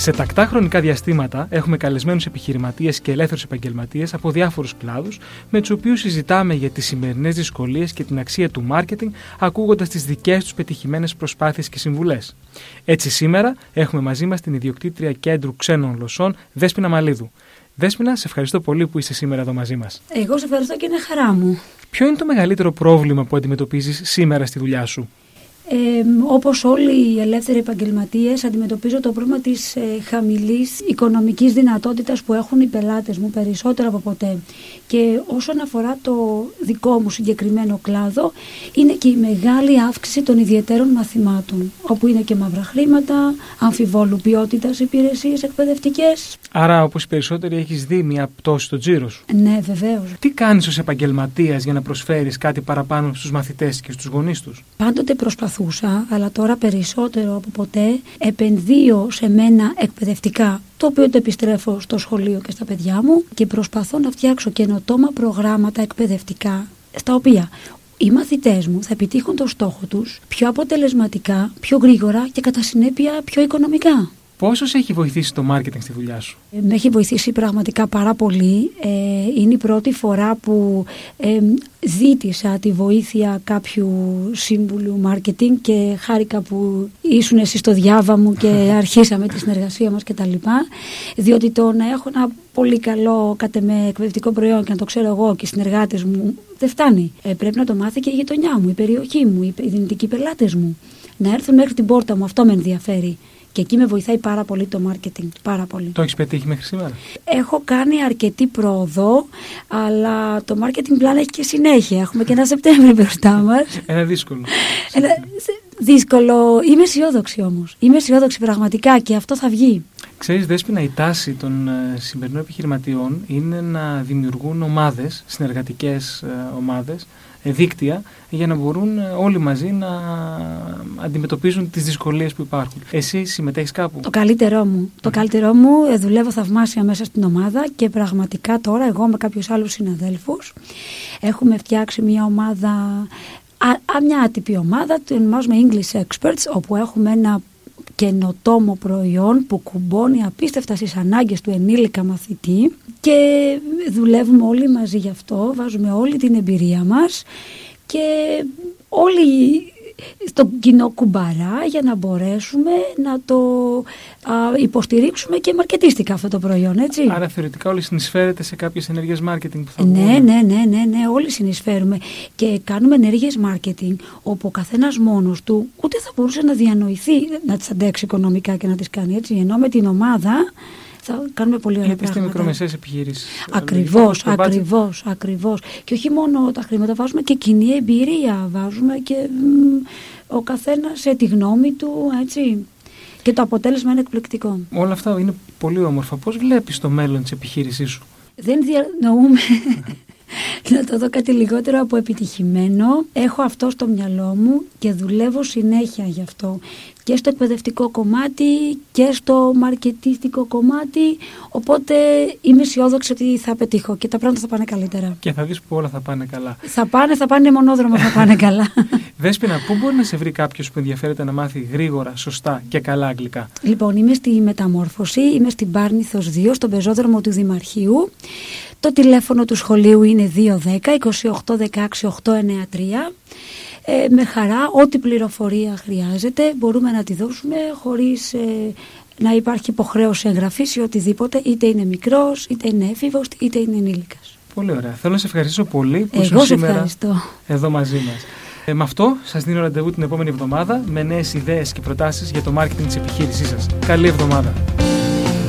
Σε τακτά χρονικά διαστήματα έχουμε καλεσμένους επιχειρηματίες και ελεύθερους επαγγελματίες από διάφορους κλάδους με τους οποίους συζητάμε για τις σημερινές δυσκολίες και την αξία του μάρκετινγκ ακούγοντας τις δικές τους πετυχημένες προσπάθειες και συμβουλές. Έτσι σήμερα έχουμε μαζί μας την ιδιοκτήτρια κέντρου ξένων γλωσσών Δέσποινα Μαλίδου. Δέσποινα, σε ευχαριστώ πολύ που είσαι σήμερα εδώ μαζί μας. Εγώ σε ευχαριστώ και είναι χαρά μου. Ποιο είναι το μεγαλύτερο πρόβλημα που αντιμετωπίζεις σήμερα στη δουλειά σου; Ε, όπως όλοι οι ελεύθεροι επαγγελματίες αντιμετωπίζω το πρόβλημα της ε, χαμηλής οικονομικής δυνατότητας που έχουν οι πελάτες μου περισσότερο από ποτέ. Και όσον αφορά το δικό μου συγκεκριμένο κλάδο είναι και η μεγάλη αύξηση των ιδιαίτερων μαθημάτων όπου είναι και μαύρα χρήματα, αμφιβόλου ποιότητας υπηρεσίες εκπαιδευτικές. Άρα όπως οι περισσότεροι έχεις δει μια πτώση στο τζίρο σου; Ναι βεβαίως. Τι κάνεις ως επαγγελματίας για να προσφέρεις κάτι παραπάνω στους μαθητές και στους γονείς τους; Πάντοτε προσπαθώ αλλά τώρα περισσότερο από ποτέ επενδύω σε μένα εκπαιδευτικά το οποίο το επιστρέφω στο σχολείο και στα παιδιά μου και προσπαθώ να φτιάξω καινοτόμα προγράμματα εκπαιδευτικά στα οποία οι μαθητές μου θα επιτύχουν το στόχο τους πιο αποτελεσματικά, πιο γρήγορα και κατά συνέπεια πιο οικονομικά. Πόσος σε έχει βοηθήσει το μάρκετινγκ στη δουλειά σου; Ε, με έχει βοηθήσει πραγματικά πάρα πολύ. Ε, είναι η πρώτη φορά που ε, ζήτησα τη βοήθεια κάποιου σύμβουλου μάρκετινγκ και χάρηκα που ήσουν εσύ στο διάβα μου και αρχίσαμε τη συνεργασία μας κτλ. Διότι το να έχω ένα πολύ καλό κατ' με εκπαιδευτικό προϊόν και να το ξέρω εγώ και οι συνεργάτες μου δεν φτάνει. Ε, πρέπει να το μάθει και η γειτονιά μου, η περιοχή μου, οι δυνητικοί πελάτες μου. Να έρθουν μέχρι την πόρτα μου, αυτό με ενδιαφέρει. Και εκεί με βοηθάει πάρα πολύ το marketing. Πάρα πολύ. Το έχεις πετύχει μέχρι σήμερα; Έχω κάνει αρκετή πρόοδο, αλλά το marketing plan έχει και συνέχεια. Έχουμε και ένα Σεπτέμβριο μπροστά μας. Ένα δύσκολο. Ένα δύσκολο. Είμαι αισιόδοξη όμως. Είμαι αισιόδοξη πραγματικά και αυτό θα βγει. Ξέρεις Δέσποινα, η τάση των ε, σημερινών επιχειρηματιών είναι να δημιουργούν ομάδες, συνεργατικές ε, ομάδες, ε, δίκτυα για να μπορούν όλοι μαζί να αντιμετωπίζουν τις δυσκολίες που υπάρχουν. Εσύ συμμετέχεις κάπου; Το καλύτερό μου. Το καλύτερό μου δουλεύω θαυμάσια μέσα στην ομάδα και πραγματικά τώρα εγώ με κάποιους άλλους συναδέλφους έχουμε φτιάξει μια ομάδα Α, μια άτυπη ομάδα, το ονομάζουμε English Experts, όπου έχουμε ένα καινοτόμο προϊόν που κουμπώνει απίστευτα στις ανάγκες του ενήλικα μαθητή και δουλεύουμε όλοι μαζί γι' αυτό, βάζουμε όλη την εμπειρία μας και όλοι στο κοινό κουμπαρά για να μπορέσουμε να το α, υποστηρίξουμε και μαρκετίστικα αυτό το προϊόν, έτσι. Άρα θεωρητικά όλοι συνεισφέρετε σε κάποιες ενέργειες μάρκετινγκ που θα ναι, ναι, ναι, ναι, ναι, όλοι συνεισφέρουμε. Και κάνουμε ενέργειες μάρκετινγκ όπου ο καθένας μόνος του ούτε θα μπορούσε να διανοηθεί να τις αντέξει οικονομικά και να τις κάνει έτσι, ενώ με την ομάδα θα κάνουμε πολύ ωραία πράγματα. Είναι μικρομεσαίες επιχειρήσεις. Ακριβώς, ακριβώς, ακριβώς. Και όχι μόνο τα χρήματα, βάζουμε και κοινή εμπειρία, βάζουμε και ο καθένας σε τη γνώμη του, έτσι. Και το αποτέλεσμα είναι εκπληκτικό. Όλα αυτά είναι πολύ όμορφα. Πώς βλέπεις το μέλλον της επιχείρησής σου; Δεν διανοούμε να το δω κάτι λιγότερο από επιτυχημένο. Έχω αυτό στο μυαλό μου και δουλεύω συνέχεια γι' αυτό και στο εκπαιδευτικό κομμάτι και στο μαρκετίστικο κομμάτι οπότε είμαι αισιόδοξη ότι θα πετύχω και τα πράγματα θα πάνε καλύτερα. Και θα δεις που όλα θα πάνε καλά. Θα πάνε, θα πάνε μονόδρομο, θα πάνε καλά. Δέσποινα, πού μπορεί να σε βρει κάποιος που ενδιαφέρεται να μάθει γρήγορα, σωστά και καλά αγγλικά; Λοιπόν, είμαι στη μεταμόρφωση, είμαι στην Πάρνηθος 2, στον πεζόδρομο του Δημαρχείου. Το τηλέφωνο του σχολείου είναι 210 28 16 893 ε, με χαρά ό,τι πληροφορία χρειάζεται μπορούμε να τη δώσουμε χωρίς ε, να υπάρχει υποχρέωση εγγραφής ή οτιδήποτε είτε είναι μικρός, είτε είναι έφηβος, είτε είναι ενήλικας. Πολύ ωραία. Θέλω να σε ευχαριστήσω πολύ που είσαι σήμερα ευχαριστώ. εδώ μαζί μας. Ε, με αυτό σας δίνω ραντεβού την επόμενη εβδομάδα με νέες ιδέες και προτάσεις για το μάρκετινγκ της επιχείρησής σας. Καλή εβδομάδα.